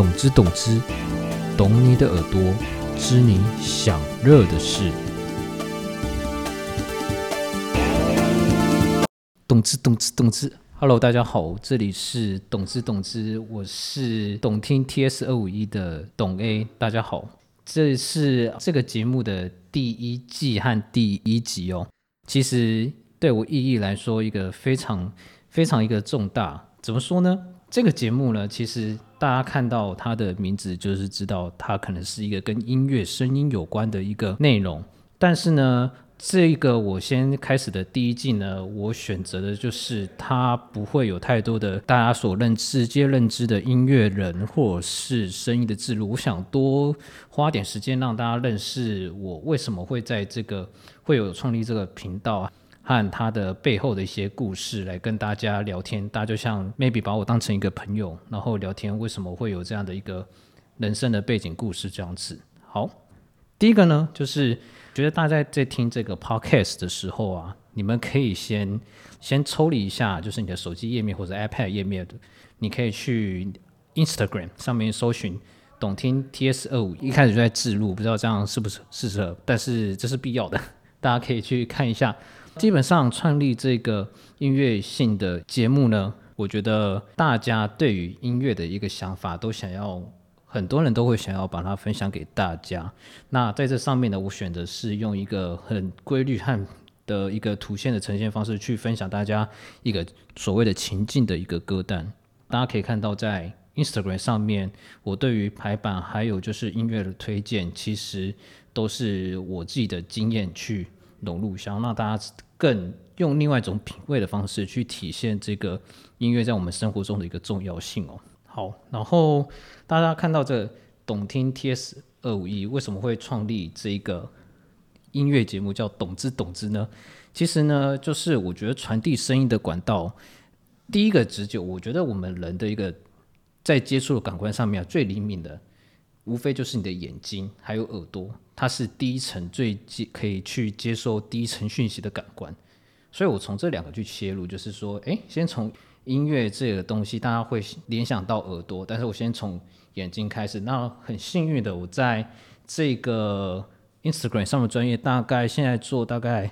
懂之懂之，懂你的耳朵，知你想热的事。懂之懂之懂之，Hello，大家好，这里是懂之懂之，我是懂听 TS 二五一的懂 A，大家好，这是这个节目的第一季和第一集哦。其实对我意义来说，一个非常非常一个重大，怎么说呢？这个节目呢，其实大家看到它的名字，就是知道它可能是一个跟音乐声音有关的一个内容，但是呢。这个我先开始的第一季呢，我选择的就是它不会有太多的大家所认直接认知的音乐人或是声音的记录。我想多花点时间让大家认识我为什么会在这个会有创立这个频道啊和它的背后的一些故事来跟大家聊天。大家就像 maybe 把我当成一个朋友，然后聊天为什么会有这样的一个人生的背景故事这样子。好，第一个呢就是。觉得大家在听这个 podcast 的时候啊，你们可以先先抽离一下，就是你的手机页面或者 iPad 页面，你可以去 Instagram 上面搜寻“懂听 TS 二五”，一开始就在自录，不知道这样是不是适合，但是这是必要的，大家可以去看一下。基本上创立这个音乐性的节目呢，我觉得大家对于音乐的一个想法都想要。很多人都会想要把它分享给大家。那在这上面呢，我选择是用一个很规律和的一个图线的呈现方式去分享大家一个所谓的情境的一个歌单。大家可以看到，在 Instagram 上面，我对于排版还有就是音乐的推荐，其实都是我自己的经验去融入，想要让大家更用另外一种品味的方式去体现这个音乐在我们生活中的一个重要性哦。好，然后大家看到这懂听 TS 二五一为什么会创立这一个音乐节目叫懂之懂之呢？其实呢，就是我觉得传递声音的管道，第一个直觉，我觉得我们人的一个在接触的感官上面最灵敏的，无非就是你的眼睛还有耳朵，它是第一层最接可以去接受第一层讯息的感官。所以我从这两个去切入，就是说，哎，先从。音乐这个东西，大家会联想到耳朵，但是我先从眼睛开始。那很幸运的，我在这个 Instagram 上面专业，大概现在做大概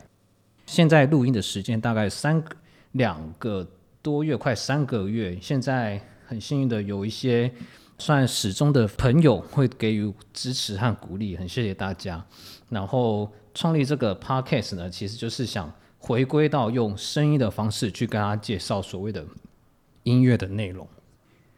现在录音的时间大概三两个多月，快三个月。现在很幸运的有一些算始终的朋友会给予支持和鼓励，很谢谢大家。然后创立这个 Podcast 呢，其实就是想。回归到用声音的方式去跟大家介绍所谓的音乐的内容。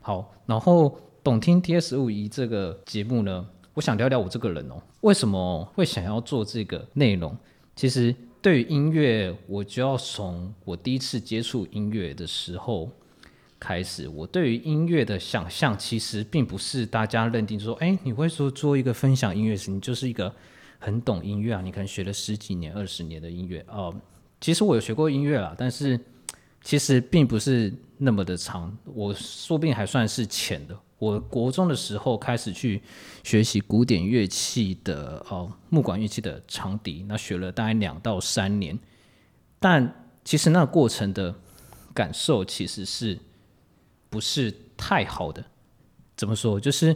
好，然后懂听 TS 五一这个节目呢，我想聊聊我这个人哦，为什么会想要做这个内容？其实对于音乐，我就要从我第一次接触音乐的时候开始。我对于音乐的想象，其实并不是大家认定说，哎，你会说做一个分享音乐时，你就是一个很懂音乐啊，你可能学了十几年、二十年的音乐哦。其实我有学过音乐啦，但是其实并不是那么的长，我说不定还算是浅的。我国中的时候开始去学习古典乐器的哦，木管乐器的长笛，那学了大概两到三年，但其实那过程的感受其实是不是太好的？怎么说？就是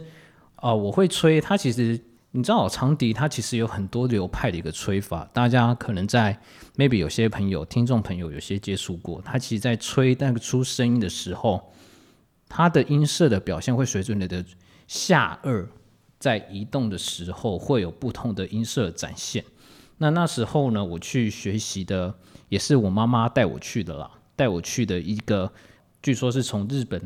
啊，我会吹，它其实。你知道长笛它其实有很多流派的一个吹法，大家可能在 maybe 有些朋友、听众朋友有些接触过。它其实，在吹那个出声音的时候，它的音色的表现会随着你的下颚在移动的时候，会有不同的音色展现。那那时候呢，我去学习的也是我妈妈带我去的啦，带我去的一个，据说是从日本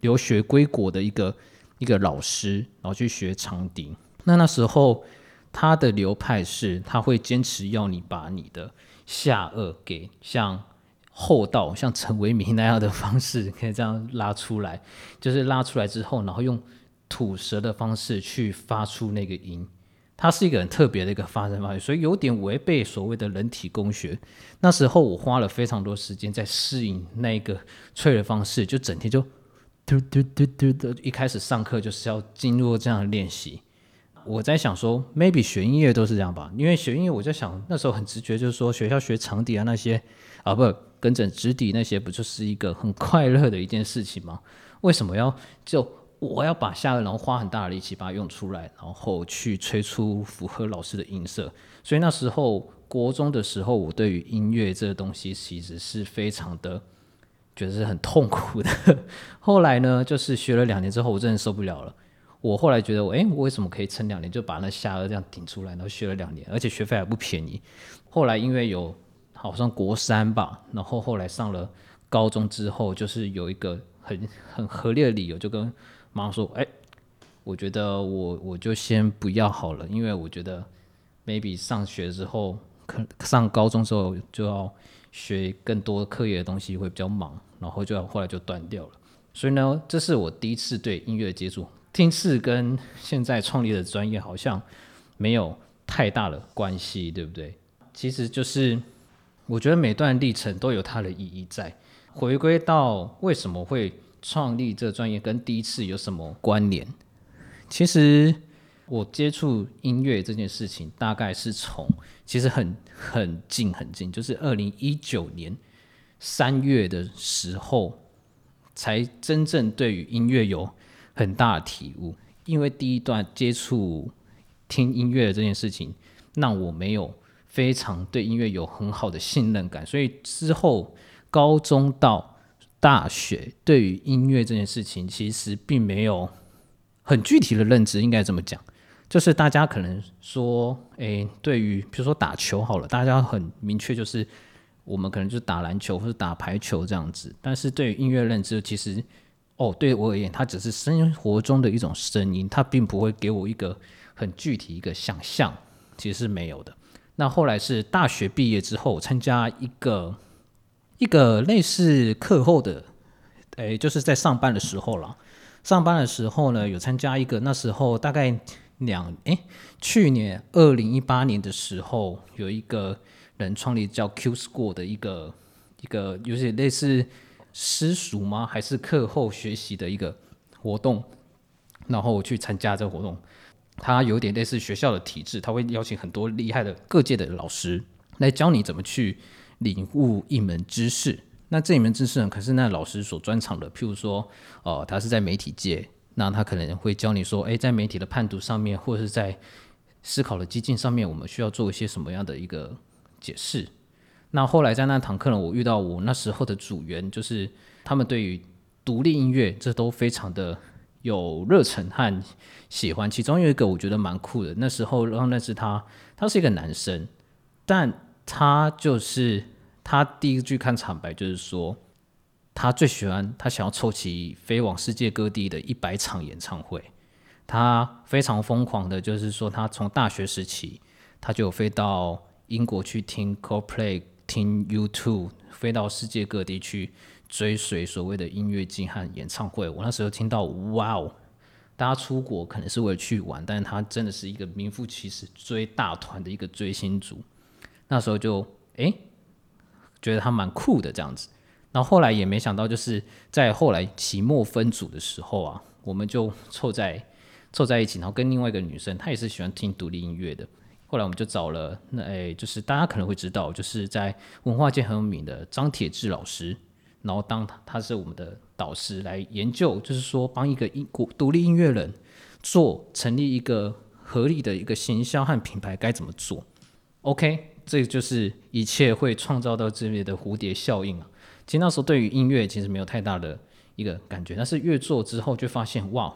留学归国的一个一个老师，然后去学长笛。那那时候，他的流派是，他会坚持要你把你的下颚给像后道，像陈为民那样的方式，可以这样拉出来，就是拉出来之后，然后用吐舌的方式去发出那个音。它是一个很特别的一个发声方式，所以有点违背所谓的人体工学。那时候我花了非常多时间在适应那个吹的方式，就整天就嘟嘟嘟嘟的。一开始上课就是要进入这样的练习。我在想说，maybe 学音乐都是这样吧，因为学音乐，我在想那时候很直觉，就是说学校学长笛啊那些啊，不跟着直笛那些，不就是一个很快乐的一件事情吗？为什么要就我要把下颚，然后花很大的力气把它用出来，然后去吹出符合老师的音色。所以那时候国中的时候，我对于音乐这个东西其实是非常的觉得是很痛苦的。后来呢，就是学了两年之后，我真的受不了了。我后来觉得，哎，我为什么可以撑两年就把那下颚这样顶出来？然后学了两年，而且学费还不便宜。后来因为有好像国三吧，然后后来上了高中之后，就是有一个很很合理的理由，就跟妈说，哎，我觉得我我就先不要好了，因为我觉得 maybe 上学之后，可上高中之后就要学更多课业的东西会比较忙，然后就要后来就断掉了。所以呢，这是我第一次对音乐的接触，听次跟现在创立的专业好像没有太大的关系，对不对？其实就是我觉得每段历程都有它的意义在。回归到为什么会。创立这专业跟第一次有什么关联？其实我接触音乐这件事情，大概是从其实很很近很近，就是二零一九年三月的时候，才真正对于音乐有很大的体悟。因为第一段接触听音乐这件事情，让我没有非常对音乐有很好的信任感，所以之后高中到。大学对于音乐这件事情，其实并没有很具体的认知，应该这么讲，就是大家可能说，诶，对于比如说打球好了，大家很明确，就是我们可能就是打篮球或者打排球这样子。但是对于音乐认知，其实，哦，对我而言，它只是生活中的一种声音，它并不会给我一个很具体一个想象，其实是没有的。那后来是大学毕业之后，参加一个。一个类似课后的，诶，就是在上班的时候了。上班的时候呢，有参加一个那时候大概两诶，去年二零一八年的时候，有一个人创立叫 Q School 的一个一个有点类似私塾吗？还是课后学习的一个活动？然后我去参加这个活动，它有点类似学校的体制，他会邀请很多厉害的各界的老师来教你怎么去。领悟一门知识，那这一门知识呢，可是那老师所专长的。譬如说，哦，他是在媒体界，那他可能会教你说，诶，在媒体的判读上面，或者是在思考的激进上面，我们需要做一些什么样的一个解释。那后来在那堂课呢，我遇到我那时候的组员，就是他们对于独立音乐这都非常的有热忱和喜欢。其中有一个我觉得蛮酷的，那时候然后那是他，他是一个男生，但他就是。他第一句看场白就是说，他最喜欢他想要凑齐飞往世界各地的一百场演唱会。他非常疯狂的，就是说他从大学时期他就飞到英国去听 Coldplay、听 U2，飞到世界各地去追随所谓的音乐季和演唱会。我那时候听到，哇哦！大家出国可能是为了去玩，但是他真的是一个名副其实追大团的一个追星族。那时候就诶。觉得他蛮酷的这样子，然后后来也没想到，就是在后来期末分组的时候啊，我们就凑在凑在一起，然后跟另外一个女生，她也是喜欢听独立音乐的。后来我们就找了那诶，就是大家可能会知道，就是在文化界很有名的张铁志老师，然后当他是我们的导师来研究，就是说帮一个音国独立音乐人做成立一个合理的一个行销和品牌该怎么做。OK。这就是一切会创造到这边的蝴蝶效应啊！其实那时候对于音乐其实没有太大的一个感觉，但是越做之后就发现，哇，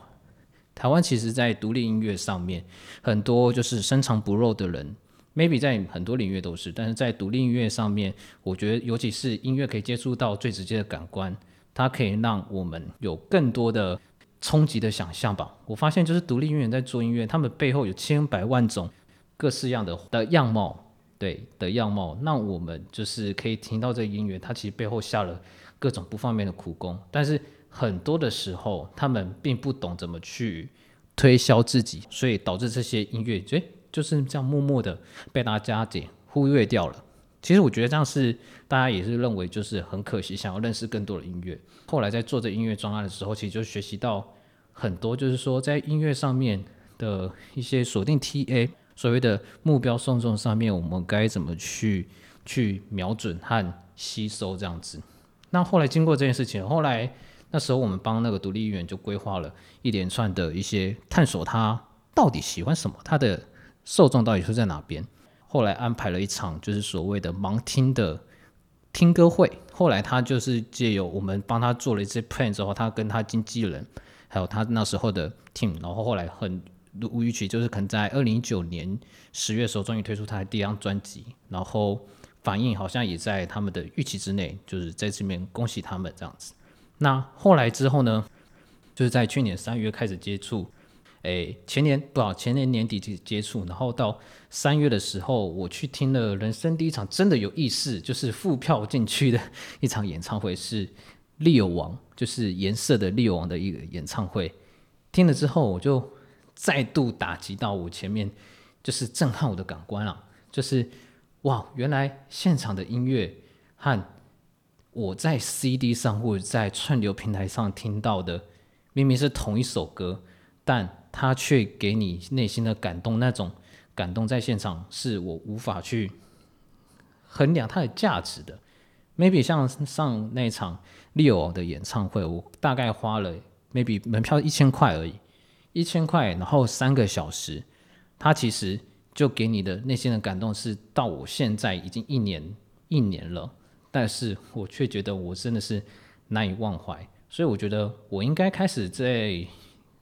台湾其实在独立音乐上面很多就是深藏不露的人，maybe 在很多领域都是，但是在独立音乐上面，我觉得尤其是音乐可以接触到最直接的感官，它可以让我们有更多的冲击的想象吧。我发现就是独立音乐在做音乐，他们背后有千百万种各式样的的样貌。对的样貌，那我们就是可以听到这个音乐，它其实背后下了各种不方便的苦功。但是很多的时候，他们并不懂怎么去推销自己，所以导致这些音乐，就，就是这样默默的被大家给忽略掉了。其实我觉得这样是大家也是认为就是很可惜，想要认识更多的音乐。后来在做这音乐专案的时候，其实就学习到很多，就是说在音乐上面的一些锁定 TA。所谓的目标受众上面，我们该怎么去去瞄准和吸收这样子？那后来经过这件事情，后来那时候我们帮那个独立艺人就规划了一连串的一些探索，他到底喜欢什么，他的受众到底是在哪边。后来安排了一场就是所谓的盲听的听歌会。后来他就是借由我们帮他做了一些 plan 之后，他跟他经纪人还有他那时候的 team，然后后来很无预期，就是可能在二零一九年十月的时候，终于推出他的第一张专辑，然后反应好像也在他们的预期之内，就是在这边恭喜他们这样子。那后来之后呢，就是在去年三月开始接触，诶，前年不好，前年年底接接触，然后到三月的时候，我去听了人生第一场真的有意思，就是付票进去的一场演唱会，是利友王，就是颜色的利友王的一个演唱会。听了之后，我就再度打击到我前面，就是震撼我的感官啊，就是哇，原来现场的音乐和我在 CD 上或者在串流平台上听到的，明明是同一首歌，但它却给你内心的感动，那种感动在现场是我无法去衡量它的价值的。Maybe 像上那场 Leo 的演唱会，我大概花了 Maybe 门票一千块而已，一千块，然后三个小时，它其实就给你的内心的感动是到我现在已经一年一年了。但是我却觉得我真的是难以忘怀，所以我觉得我应该开始在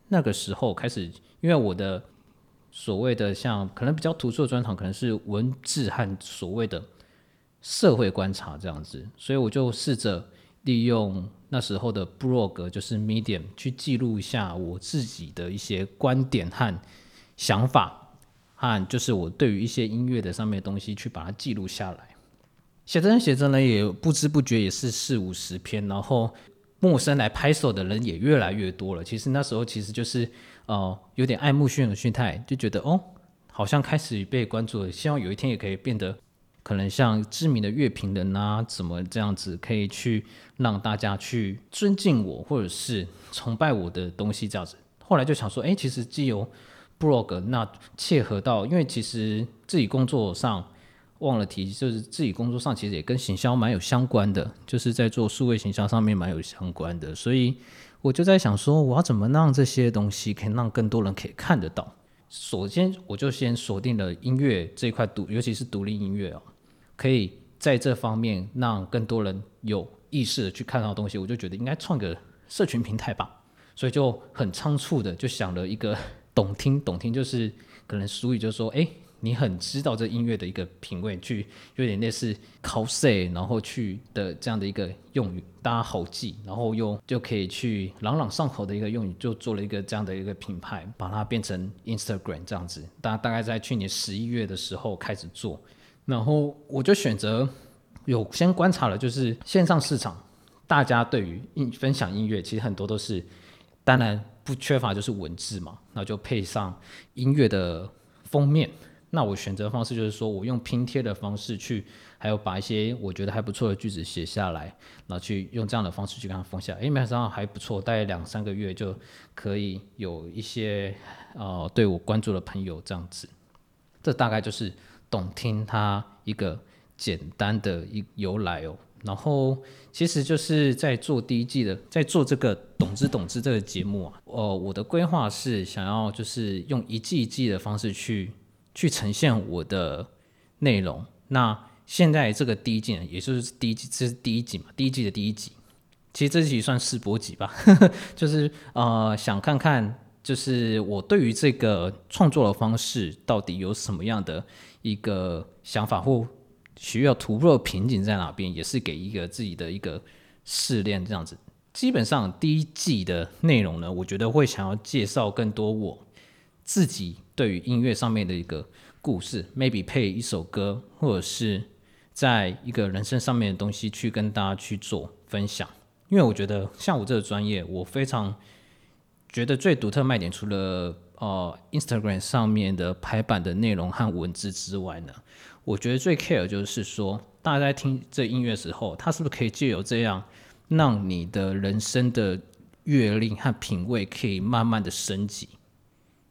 那个时候开始，因为我的所谓的像可能比较突出的专长，可能是文字和所谓的社会观察这样子，所以我就试着利用那时候的 blog，就是 medium 去记录一下我自己的一些观点和想法，和就是我对于一些音乐的上面的东西去把它记录下来。写真写真呢，也不知不觉也是四五十篇，然后陌生来拍手的人也越来越多了。其实那时候其实就是呃有点爱慕虚荣的心态，就觉得哦好像开始被关注了，希望有一天也可以变得可能像知名的乐评人啊，怎么这样子可以去让大家去尊敬我或者是崇拜我的东西这样子。后来就想说，哎，其实既有 blog 那切合到，因为其实自己工作上。忘了提，就是自己工作上其实也跟行销蛮有相关的，就是在做数位行销上面蛮有相关的，所以我就在想说，我要怎么让这些东西可以让更多人可以看得到。首先，我就先锁定了音乐这一块独，尤其是独立音乐哦，可以在这方面让更多人有意识的去看到东西，我就觉得应该创个社群平台吧，所以就很仓促的就想了一个懂听，懂听就是可能俗语就是说，哎。你很知道这音乐的一个品味，去有点类似 cos，然后去的这样的一个用语，大家好记，然后又就可以去朗朗上口的一个用语，就做了一个这样的一个品牌，把它变成 Instagram 这样子。大家大概在去年十一月的时候开始做，然后我就选择有先观察了，就是线上市场，大家对于音分享音乐，其实很多都是，当然不缺乏就是文字嘛，那就配上音乐的封面。那我选择方式就是说，我用拼贴的方式去，还有把一些我觉得还不错的句子写下来，然后去用这样的方式去跟它封下。哎，没想到还不错，大概两三个月就可以有一些呃对我关注的朋友这样子。这大概就是懂听它一个简单的一由来哦。然后其实就是在做第一季的，在做这个懂之懂之这个节目啊，呃，我的规划是想要就是用一季一季的方式去。去呈现我的内容。那现在这个第一季，也就是第一季，这是第一季嘛？第一季的第一集，其实这集算试播集吧。就是呃，想看看，就是我对于这个创作的方式到底有什么样的一个想法，或需要突破瓶颈在哪边，也是给一个自己的一个试炼这样子。基本上第一季的内容呢，我觉得会想要介绍更多我自己。对于音乐上面的一个故事，maybe 配一首歌，或者是在一个人生上面的东西去跟大家去做分享。因为我觉得像我这个专业，我非常觉得最独特卖点，除了呃 Instagram 上面的排版的内容和文字之外呢，我觉得最 care 就是说，大家在听这音乐时候，它是不是可以借由这样，让你的人生的阅历和品味可以慢慢的升级。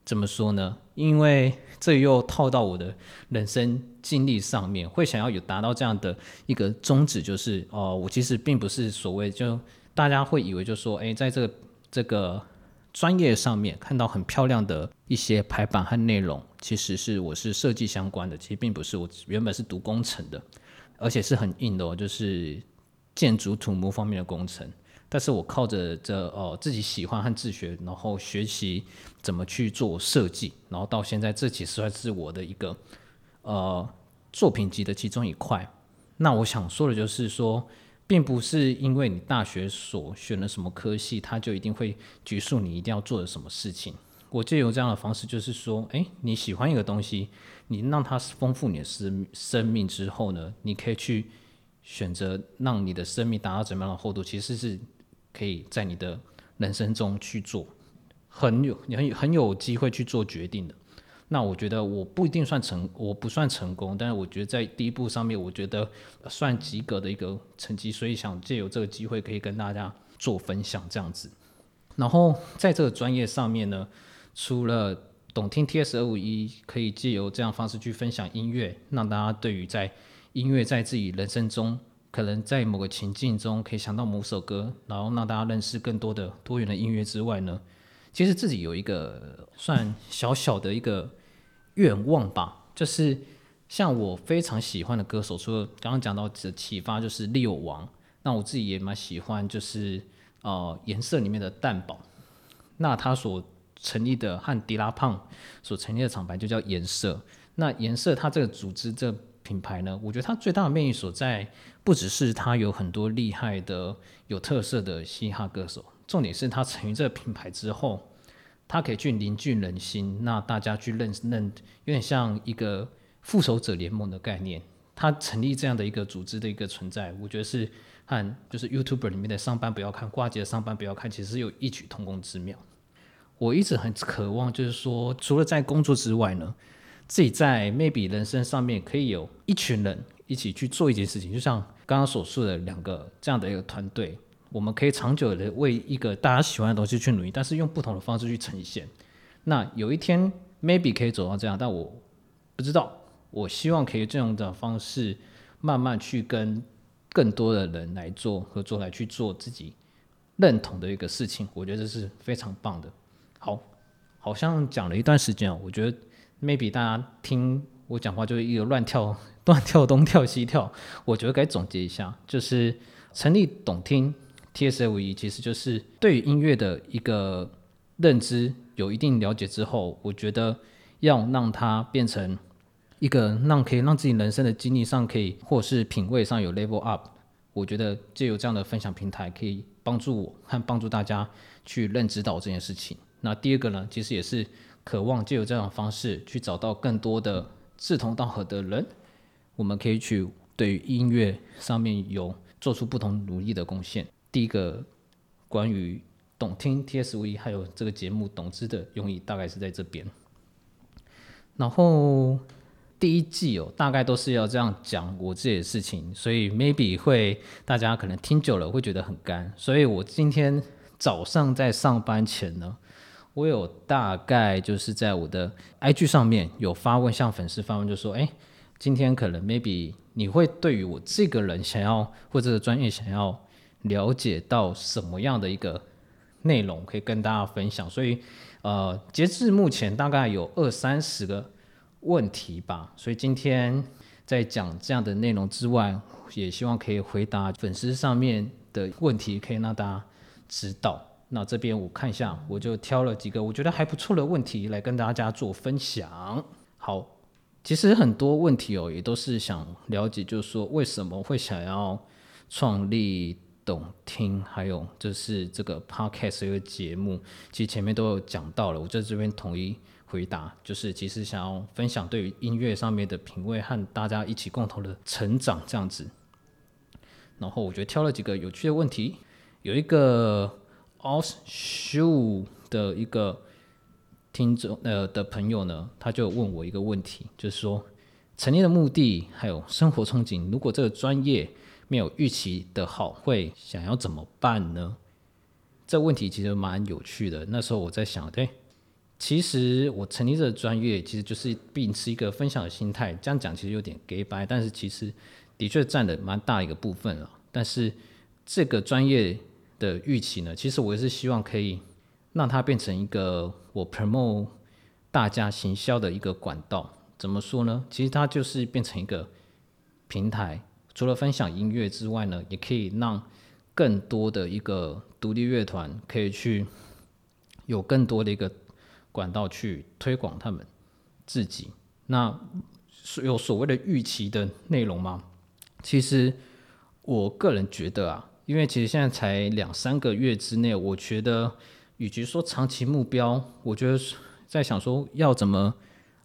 怎么说呢？因为这又套到我的人生经历上面，会想要有达到这样的一个宗旨，就是哦，我其实并不是所谓就大家会以为就说，哎，在这个这个专业上面看到很漂亮的一些排版和内容，其实是我是设计相关的，其实并不是，我原本是读工程的，而且是很硬的哦，就是建筑土木方面的工程。但是我靠着这哦自己喜欢和自学，然后学习怎么去做设计，然后到现在这其实算是我的一个呃作品集的其中一块。那我想说的就是说，并不是因为你大学所选了什么科系，他就一定会拘束你一定要做的什么事情。我借由这样的方式，就是说，哎，你喜欢一个东西，你让它丰富你的生生命之后呢，你可以去选择让你的生命达到怎么样的厚度，其实是。可以在你的人生中去做，很有你很很有机会去做决定的。那我觉得我不一定算成，我不算成功，但是我觉得在第一步上面，我觉得算及格的一个成绩。所以想借由这个机会，可以跟大家做分享这样子。然后在这个专业上面呢，除了懂听 TS 二五一，可以借由这样方式去分享音乐，让大家对于在音乐在自己人生中。可能在某个情境中可以想到某首歌，然后让大家认识更多的多元的音乐之外呢，其实自己有一个算小小的一个愿望吧，就是像我非常喜欢的歌手，除了刚刚讲到的启发，就是六王，那我自己也蛮喜欢，就是呃颜色里面的蛋堡，那他所成立的和迪拉胖所成立的厂牌就叫颜色，那颜色它这个组织这。品牌呢？我觉得它最大的魅力所在，不只是它有很多厉害的、有特色的嘻哈歌手，重点是它成于这个品牌之后，它可以去凝聚人心，那大家去认认，有点像一个复仇者联盟的概念。它成立这样的一个组织的一个存在，我觉得是和就是 YouTuber 里面的上班不要看，挂机的上班不要看，其实有异曲同工之妙。我一直很渴望，就是说，除了在工作之外呢。自己在 maybe 人生上面可以有一群人一起去做一件事情，就像刚刚所说的两个这样的一个团队，我们可以长久的为一个大家喜欢的东西去努力，但是用不同的方式去呈现。那有一天 maybe 可以走到这样，但我不知道。我希望可以这样的方式慢慢去跟更多的人来做合作，来去做自己认同的一个事情。我觉得这是非常棒的。好，好像讲了一段时间啊，我觉得。maybe 大家听我讲话就是一个乱跳、乱跳东跳西跳，我觉得该总结一下，就是成立懂听 TSLE，其实就是对音乐的一个认知有一定了解之后，我觉得要让它变成一个让可以让自己人生的经历上可以或是品味上有 level up，我觉得借由这样的分享平台可以帮助我和帮助大家去认知到这件事情。那第二个呢，其实也是。渴望借由这种方式去找到更多的志同道合的人，我们可以去对于音乐上面有做出不同努力的贡献。第一个关于懂听 TSV 还有这个节目懂知的用意，大概是在这边。然后第一季哦，大概都是要这样讲我自己的事情，所以 maybe 会大家可能听久了会觉得很干，所以我今天早上在上班前呢。我有大概就是在我的 IG 上面有发问，向粉丝发问，就说：哎，今天可能 maybe 你会对于我这个人想要或者专业想要了解到什么样的一个内容，可以跟大家分享。所以，呃，截至目前大概有二三十个问题吧。所以今天在讲这样的内容之外，也希望可以回答粉丝上面的问题，可以让大家知道。那这边我看一下，我就挑了几个我觉得还不错的问题来跟大家做分享。好，其实很多问题哦，也都是想了解，就是说为什么会想要创立懂听，还有就是这个 podcast 一个节目，其实前面都有讲到了，我在这边统一回答，就是其实想要分享对于音乐上面的品味和大家一起共同的成长这样子。然后我觉得挑了几个有趣的问题，有一个。Os Shoe 的一个听众呃的朋友呢，他就问我一个问题，就是说成立的目的还有生活憧憬，如果这个专业没有预期的好，会想要怎么办呢？这问题其实蛮有趣的。那时候我在想，对，其实我成立这个专业，其实就是秉持一个分享的心态。这样讲其实有点 gay 白，但是其实的确占了蛮大一个部分了。但是这个专业。的预期呢，其实我也是希望可以让它变成一个我 promote 大家行销的一个管道。怎么说呢？其实它就是变成一个平台，除了分享音乐之外呢，也可以让更多的一个独立乐团可以去有更多的一个管道去推广他们自己。那有所谓的预期的内容吗？其实我个人觉得啊，因为其实现在才两三个月之内，我觉得与其说长期目标，我觉得在想说要怎么。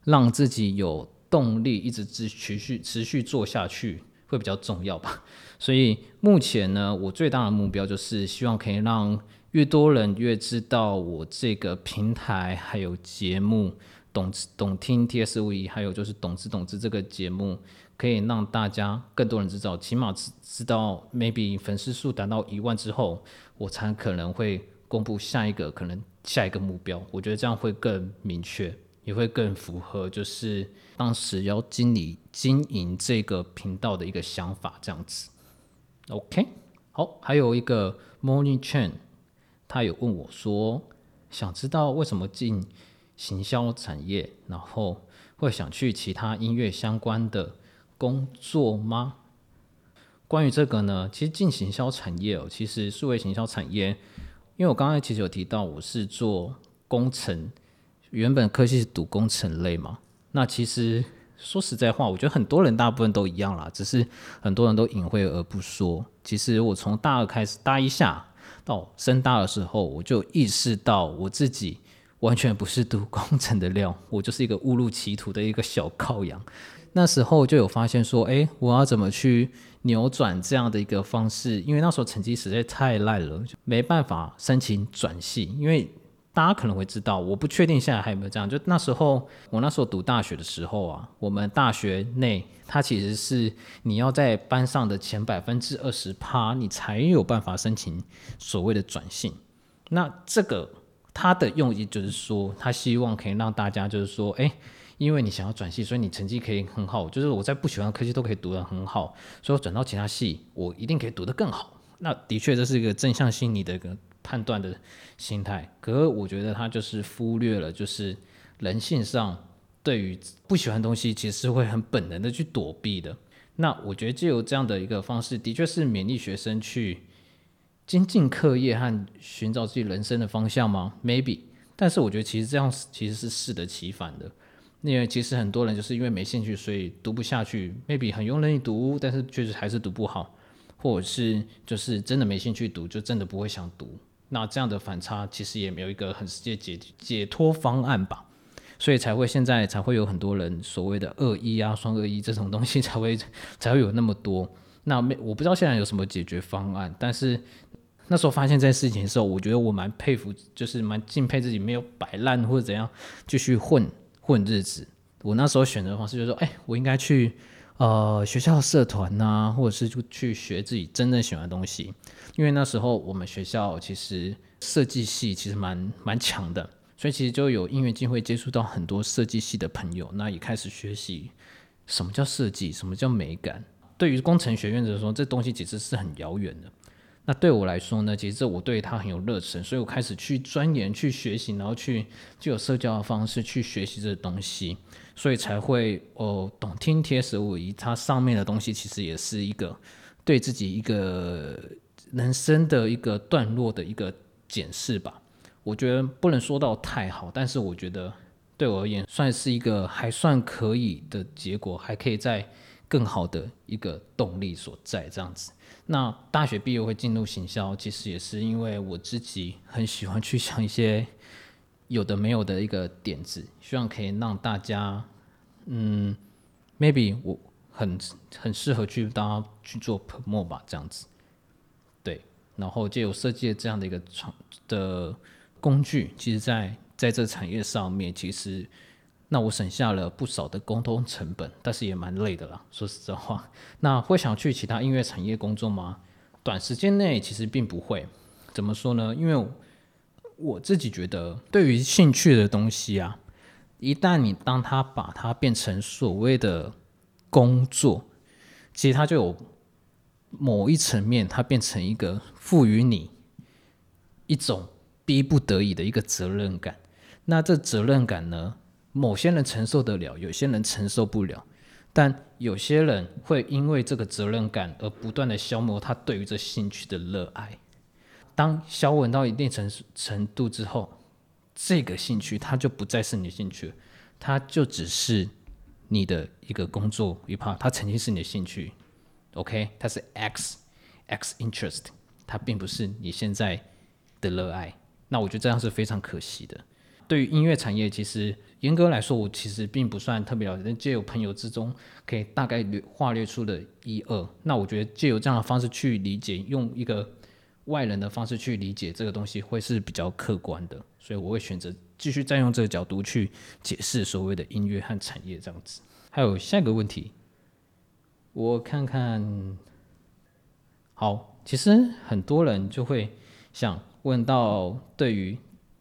让自己有动力，一直持持续持续做下去会比较重要吧。所以目前呢，我最大的目标就是希望可以让越多人越知道我这个平台，还有节目懂懂听 T.S.V，还有就是懂知懂知这个节目，可以让大家更多人知道，起码知知道 maybe 粉丝数达到一万之后，我才可能会公布下一个可能下一个目标。我觉得这样会更明确。也会更符合，就是当时要经理经营这个频道的一个想法，这样子。OK，好，还有一个 Morning Chain，他有问我说，想知道为什么进行销产业，然后会想去其他音乐相关的工作吗？关于这个呢，其实进行销产业哦，其实数位行销产业，因为我刚才其实有提到，我是做工程。原本科系是读工程类嘛，那其实说实在话，我觉得很多人大部分都一样啦，只是很多人都隐晦而不说。其实我从大二开始，大一下到升大的时候，我就意识到我自己完全不是读工程的料，我就是一个误入歧途的一个小羔羊。那时候就有发现说，哎，我要怎么去扭转这样的一个方式？因为那时候成绩实在太烂了，没办法申请转系，因为。大家可能会知道，我不确定现在还有没有这样。就那时候，我那时候读大学的时候啊，我们大学内它其实是你要在班上的前百分之二十趴，你才有办法申请所谓的转性。那这个它的用意就是说，他希望可以让大家就是说，哎，因为你想要转系，所以你成绩可以很好，就是我在不喜欢的科技都可以读得很好，所以我转到其他系，我一定可以读得更好。那的确这是一个正向心理的一个。判断的心态，可是我觉得他就是忽略了，就是人性上对于不喜欢东西，其实是会很本能的去躲避的。那我觉得借由这样的一个方式，的确是勉励学生去精进课业和寻找自己人生的方向吗？Maybe，但是我觉得其实这样其实是适得其反的，因为其实很多人就是因为没兴趣，所以读不下去。Maybe 很用力读，但是确实还是读不好，或者是就是真的没兴趣读，就真的不会想读。那这样的反差其实也没有一个很直接解解脱方案吧，所以才会现在才会有很多人所谓的二一啊、双二一这种东西 才会才会有那么多。那没我不知道现在有什么解决方案，但是那时候发现这件事情的时候，我觉得我蛮佩服，就是蛮敬佩自己没有摆烂或者怎样继续混混日子。我那时候选择方式就是说，哎，我应该去。呃，学校社团呐，或者是就去学自己真正喜欢的东西，因为那时候我们学校其实设计系其实蛮蛮强的，所以其实就有音乐机会接触到很多设计系的朋友，那也开始学习什么叫设计，什么叫美感。对于工程学院来说，这东西其实是很遥远的。那对我来说呢，其实我对他很有热忱，所以我开始去钻研、去学习，然后去就有社交的方式去学习这东西，所以才会哦懂听 T S 五一，它上面的东西其实也是一个对自己一个人生的一个段落的一个检视吧。我觉得不能说到太好，但是我觉得对我而言算是一个还算可以的结果，还可以在更好的一个动力所在这样子。那大学毕业会进入行销，其实也是因为我自己很喜欢去想一些有的没有的一个点子，希望可以让大家，嗯，maybe 我很很适合去大家去做 promo 吧，这样子，对，然后就有设计这样的一个创的工具，其实在在这产业上面，其实。那我省下了不少的沟通成本，但是也蛮累的啦。说实在话，那会想去其他音乐产业工作吗？短时间内其实并不会。怎么说呢？因为我自己觉得，对于兴趣的东西啊，一旦你当它把它变成所谓的工作，其实它就有某一层面，它变成一个赋予你一种逼不得已的一个责任感。那这责任感呢，某些人承受得了，有些人承受不了。但有些人会因为这个责任感而不断的消磨他对于这兴趣的热爱。当消稳到一定程程度之后，这个兴趣它就不再是你的兴趣，它就只是你的一个工作一 part。它曾经是你的兴趣，OK，它是 X X interest，它并不是你现在的热爱。那我觉得这样是非常可惜的。对于音乐产业，其实严格来说，我其实并不算特别了解，但借由朋友之中可以大概略划略出的一二。那我觉得借由这样的方式去理解，用一个外人的方式去理解这个东西，会是比较客观的。所以我会选择继续再用这个角度去解释所谓的音乐和产业这样子。还有下一个问题，我看看，好，其实很多人就会想问到对于。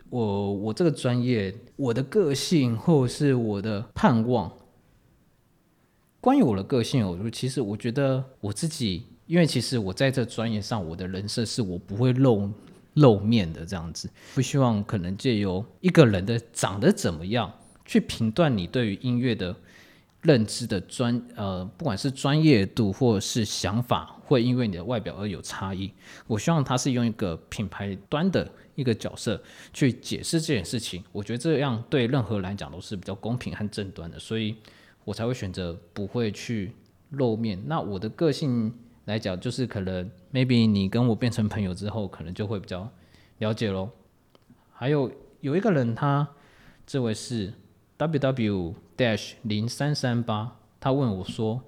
我我这个专业，我的个性或是我的盼望，关于我的个性，我其实我觉得我自己，因为其实我在这专业上，我的人设是我不会露露面的这样子，不希望可能借由一个人的长得怎么样，去评断你对于音乐的。认知的专呃，不管是专业度或是想法，会因为你的外表而有差异。我希望他是用一个品牌端的一个角色去解释这件事情。我觉得这样对任何来讲都是比较公平和正端的，所以我才会选择不会去露面。那我的个性来讲，就是可能 maybe 你跟我变成朋友之后，可能就会比较了解喽。还有有一个人，他这位是。w w dash 零三三八，他问我说：“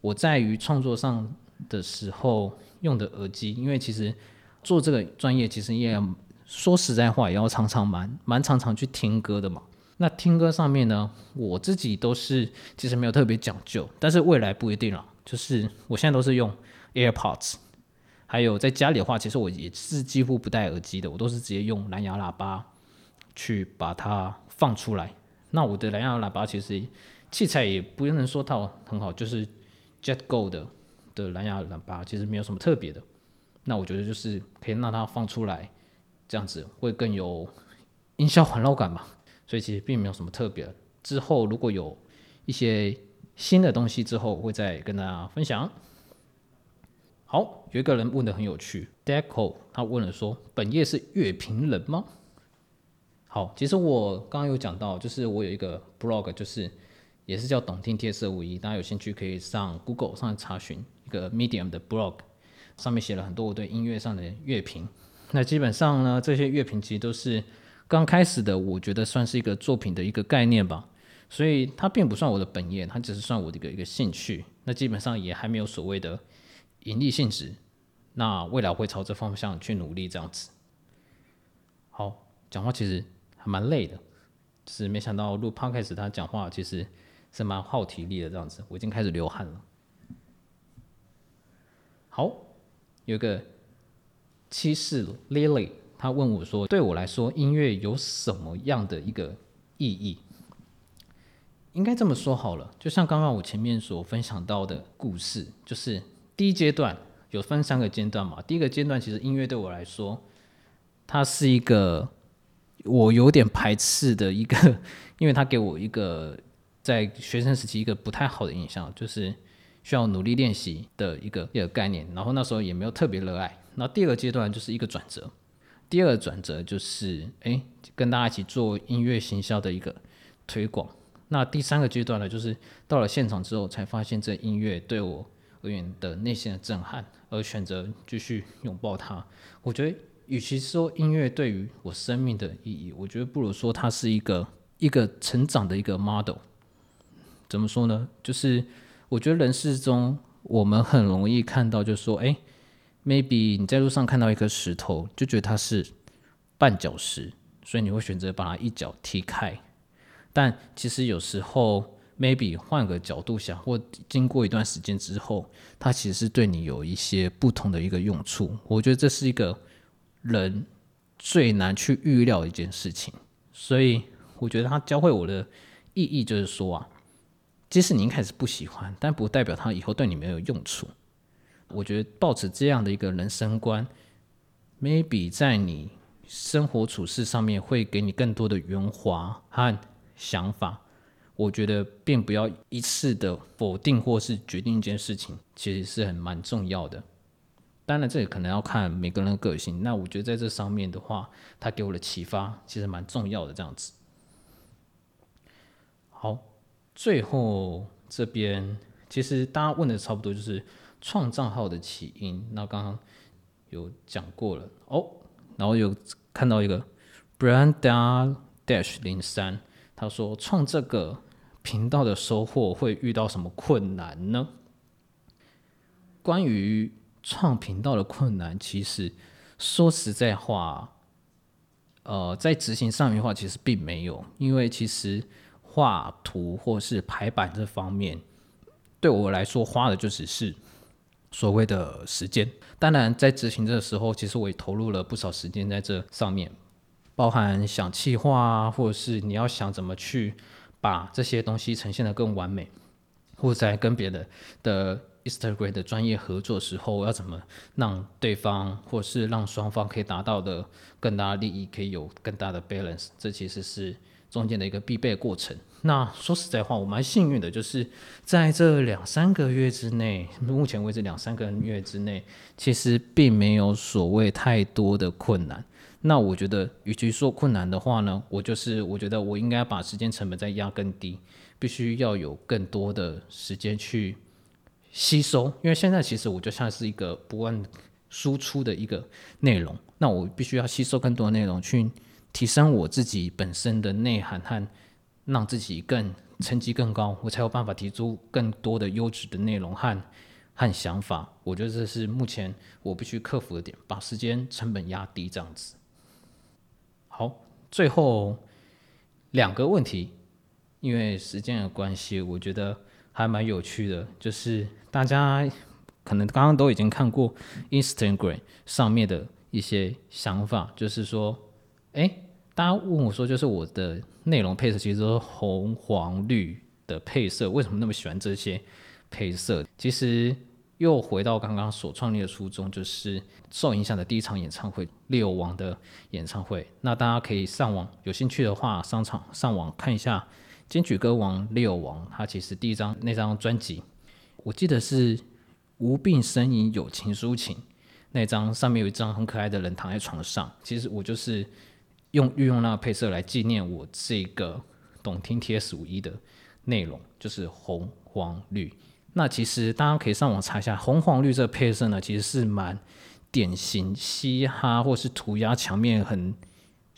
我在于创作上的时候用的耳机，因为其实做这个专业，其实也说实在话，也要常常蛮蛮常常去听歌的嘛。那听歌上面呢，我自己都是其实没有特别讲究，但是未来不一定了。就是我现在都是用 AirPods，还有在家里的话，其实我也是几乎不戴耳机的，我都是直接用蓝牙喇叭去把它放出来。”那我的蓝牙喇叭其实器材也不能说它很好，就是 Jet Go 的的蓝牙喇叭，其实没有什么特别的。那我觉得就是可以让它放出来，这样子会更有音效环绕感嘛。所以其实并没有什么特别。之后如果有一些新的东西之后，会再跟大家分享。好，有一个人问的很有趣，Deco 他问了说：本业是乐评人吗？好，其实我刚刚有讲到，就是我有一个 blog，就是也是叫懂听 T S 五一，大家有兴趣可以上 Google 上查询一个 Medium 的 blog，上面写了很多我对音乐上的乐评。那基本上呢，这些乐评其实都是刚开始的，我觉得算是一个作品的一个概念吧，所以它并不算我的本业，它只是算我的一个一个兴趣。那基本上也还没有所谓的盈利性质，那未来会朝这方向去努力这样子。好，讲话其实还。蛮累的，是没想到录 podcast 他讲话其实是蛮耗体力的这样子，我已经开始流汗了。好，有个七世 Lily，他问我说：“对我来说，音乐有什么样的一个意义？”应该这么说好了，就像刚刚我前面所分享到的故事，就是第一阶段有分三个阶段嘛。第一个阶段，其实音乐对我来说，它是一个。我有点排斥的一个，因为它给我一个在学生时期一个不太好的印象，就是需要努力练习的一个一个概念。然后那时候也没有特别热爱。那第二个阶段就是一个转折，第二个转折就是哎，跟大家一起做音乐行销的一个推广。那第三个阶段呢，就是到了现场之后才发现这音乐对我而言的内心的震撼，而选择继续拥抱它。我觉得。与其说音乐对于我生命的意义，我觉得不如说它是一个一个成长的一个 model。怎么说呢？就是我觉得人世中我们很容易看到，就是说，哎，maybe 你在路上看到一颗石头，就觉得它是绊脚石，所以你会选择把它一脚踢开。但其实有时候，maybe 换个角度想，或经过一段时间之后，它其实是对你有一些不同的一个用处。我觉得这是一个。人最难去预料一件事情，所以我觉得他教会我的意义就是说啊，即使你一开始不喜欢，但不代表他以后对你没有用处。我觉得抱持这样的一个人生观，maybe 在你生活处事上面会给你更多的圆滑和想法。我觉得并不要一次的否定或是决定一件事情，其实是很蛮重要的。当然，这也可能要看每个人的个性。那我觉得在这上面的话，他给我的启发其实蛮重要的。这样子，好，最后这边其实大家问的差不多，就是创账号的起因。那刚刚有讲过了哦，然后有看到一个 Branda Dash 零三，他说创这个频道的收获会遇到什么困难呢？关于创频道的困难，其实说实在话，呃，在执行上面的话，其实并没有，因为其实画图或是排版这方面，对我来说花的就只是所谓的时间。当然，在执行的时候，其实我也投入了不少时间在这上面，包含想企划啊，或者是你要想怎么去把这些东西呈现的更完美，或者在跟别的的。Instagram 的专业合作时候，要怎么让对方或是让双方可以达到的更大的利益，可以有更大的 balance，这其实是中间的一个必备过程。那说实在话，我蛮幸运的，就是在这两三个月之内，目前为止两三个月之内，其实并没有所谓太多的困难。那我觉得，与其说困难的话呢，我就是我觉得我应该把时间成本再压更低，必须要有更多的时间去。吸收，因为现在其实我就像是一个不断输出的一个内容，那我必须要吸收更多的内容，去提升我自己本身的内涵和让自己更成绩更高，我才有办法提出更多的优质的内容和和想法。我觉得这是目前我必须克服的点，把时间成本压低，这样子。好，最后两个问题，因为时间的关系，我觉得。还蛮有趣的，就是大家可能刚刚都已经看过 Instagram 上面的一些想法，就是说，哎，大家问我说，就是我的内容配色其实都是红黄绿的配色，为什么那么喜欢这些配色？其实又回到刚刚所创立的初衷，就是受影响的第一场演唱会——六王的演唱会。那大家可以上网，有兴趣的话，商场上网看一下。金曲歌王 Leo 王，他其实第一张那张专辑，我记得是无病呻吟友情抒情那张，上面有一张很可爱的人躺在床上。其实我就是用运用那个配色来纪念我这个懂听 TS 五一的内容，就是红黄绿。那其实大家可以上网查一下，红黄绿这个配色呢，其实是蛮典型嘻哈或是涂鸦墙面很。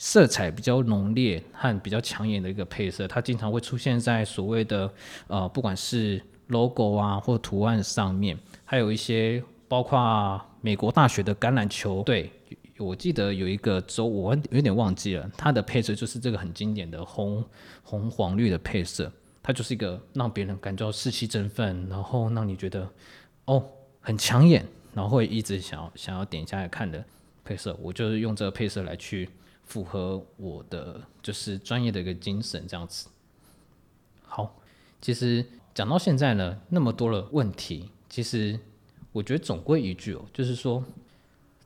色彩比较浓烈和比较抢眼的一个配色，它经常会出现在所谓的呃，不管是 logo 啊或图案上面，还有一些包括美国大学的橄榄球队，我记得有一个州我有点忘记了，它的配色就是这个很经典的红红黄绿的配色，它就是一个让别人感觉到士气振奋，然后让你觉得哦很抢眼，然后会一直想要想要点下来看的配色，我就是用这个配色来去。符合我的就是专业的一个精神，这样子。好，其实讲到现在呢，那么多的问题，其实我觉得总归一句哦，就是说，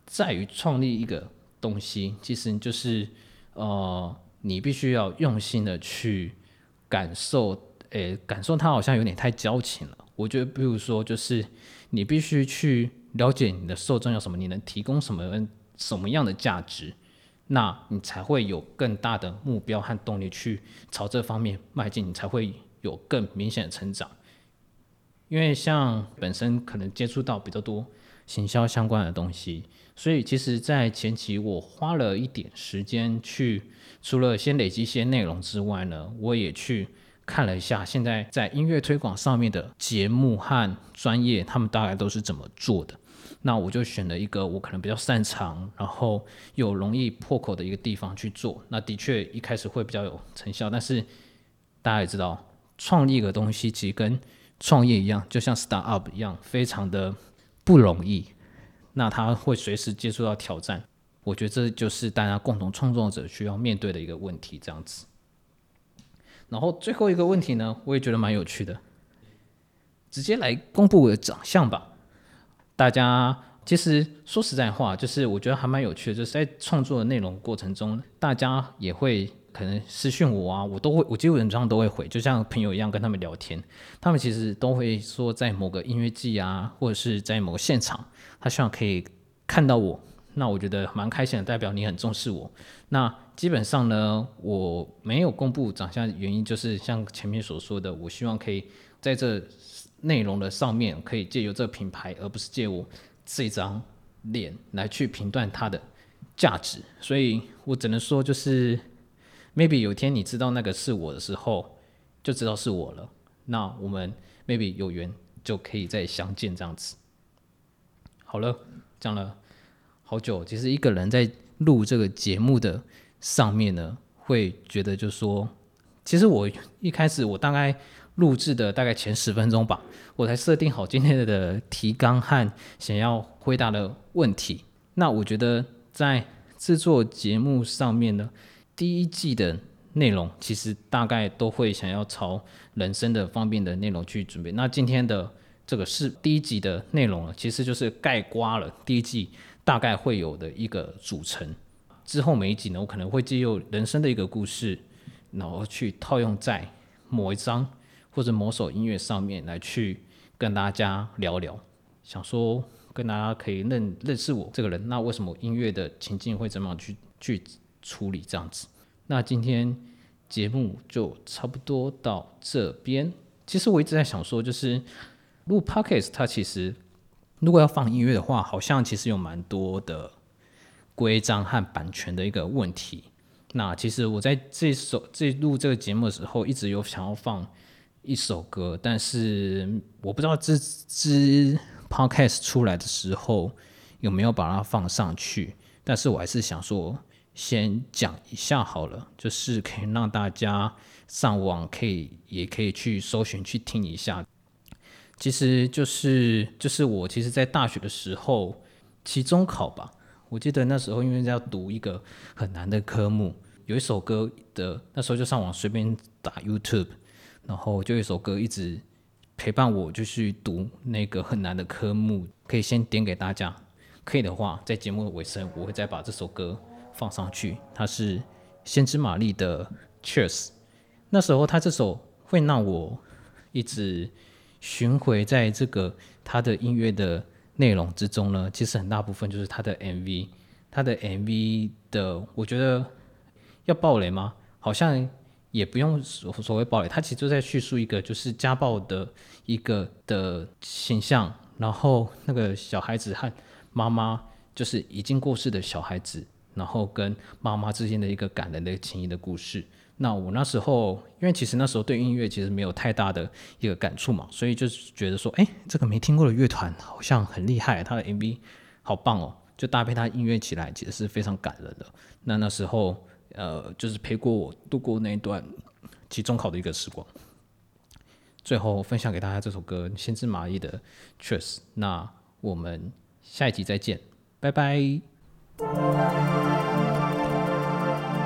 在于创立一个东西，其实就是呃，你必须要用心的去感受，诶，感受它好像有点太矫情了。我觉得，比如说，就是你必须去了解你的受众有什么，你能提供什么什么样的价值。那你才会有更大的目标和动力去朝这方面迈进，你才会有更明显的成长。因为像本身可能接触到比较多行销相关的东西，所以其实，在前期我花了一点时间去，除了先累积一些内容之外呢，我也去看了一下现在在音乐推广上面的节目和专业，他们大概都是怎么做的。那我就选了一个我可能比较擅长，然后又容易破口的一个地方去做。那的确一开始会比较有成效，但是大家也知道，创立一个东西其实跟创业一样，就像 start up 一样，非常的不容易。那他会随时接触到挑战，我觉得这就是大家共同创作者需要面对的一个问题。这样子。然后最后一个问题呢，我也觉得蛮有趣的，直接来公布我的长相吧。大家其实说实在话，就是我觉得还蛮有趣的，就是在创作的内容过程中，大家也会可能私讯我啊，我都会，我基本上都会回，就像朋友一样跟他们聊天。他们其实都会说，在某个音乐季啊，或者是在某个现场，他希望可以看到我。那我觉得蛮开心的，代表你很重视我。那基本上呢，我没有公布长相原因，就是像前面所说的，我希望可以在这内容的上面，可以借由这个品牌，而不是借我这张脸来去评断它的价值。所以我只能说，就是 maybe 有天你知道那个是我的时候，就知道是我了。那我们 maybe 有缘就可以再相见这样子。好了，讲了。好久，其实一个人在录这个节目的上面呢，会觉得就说，其实我一开始我大概录制的大概前十分钟吧，我才设定好今天的提纲和想要回答的问题。那我觉得在制作节目上面呢，第一季的内容其实大概都会想要朝人生的方面的内容去准备。那今天的这个是第一集的内容了，其实就是盖刮了第一季。大概会有的一个组成，之后每一集呢，我可能会借用人生的一个故事，然后去套用在某一张或者某首音乐上面来去跟大家聊聊，想说跟大家可以认认识我这个人，那为什么音乐的情境会怎么样去去处理这样子？那今天节目就差不多到这边。其实我一直在想说，就是录 podcast 它其实。如果要放音乐的话，好像其实有蛮多的规章和版权的一个问题。那其实我在这首这录这个节目的时候，一直有想要放一首歌，但是我不知道这支 podcast 出来的时候有没有把它放上去。但是我还是想说，先讲一下好了，就是可以让大家上网可以也可以去搜寻去听一下。其实就是就是我其实，在大学的时候，期中考吧，我记得那时候因为要读一个很难的科目，有一首歌的，那时候就上网随便打 YouTube，然后就一首歌一直陪伴我，就去读那个很难的科目。可以先点给大家，可以的话，在节目的尾声，我会再把这首歌放上去。它是先知玛丽的 Cheers，那时候他这首会让我一直。巡回在这个他的音乐的内容之中呢，其实很大部分就是他的 MV，他的 MV 的，我觉得要暴雷吗？好像也不用所所谓暴雷，他其实就在叙述一个就是家暴的一个的形象，然后那个小孩子和妈妈就是已经过世的小孩子，然后跟妈妈之间的一个感人的情谊的故事。那我那时候，因为其实那时候对音乐其实没有太大的一个感触嘛，所以就是觉得说，哎，这个没听过的乐团好像很厉害，他的 MV 好棒哦，就搭配他音乐起来，其实是非常感人的。那那时候，呃，就是陪过我度过那一段期中考的一个时光。最后分享给大家这首歌《先知蚂蚁的 t r u s 那我们下一集再见，拜拜。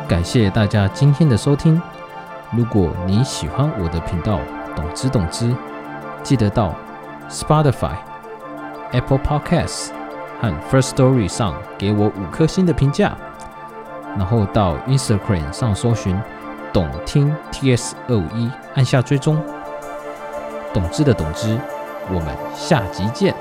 感谢大家今天的收听。如果你喜欢我的频道，懂之懂之，记得到 Spotify、Apple Podcasts 和 First Story 上给我五颗星的评价。然后到 Instagram 上搜寻“懂听 TS 二五一”，按下追踪。懂之的懂之，我们下集见。